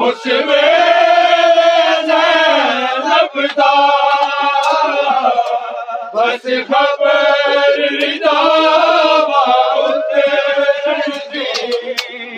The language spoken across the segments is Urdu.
اس میں بس خبر رضا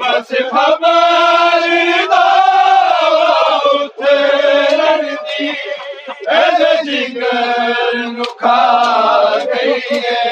بس خبر رضا جگر نکھا گئی ہے۔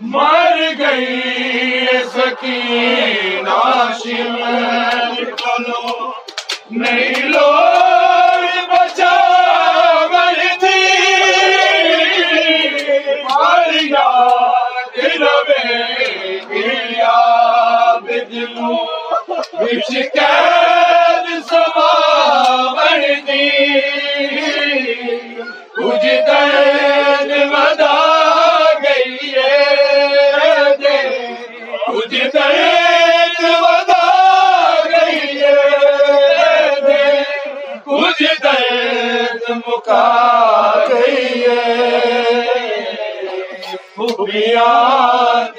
مر گئی سکی ناشم کلو۔ نہیں لو بچا گئی تھی۔ ماریا درد مکا گئی ہے۔ خوبیاں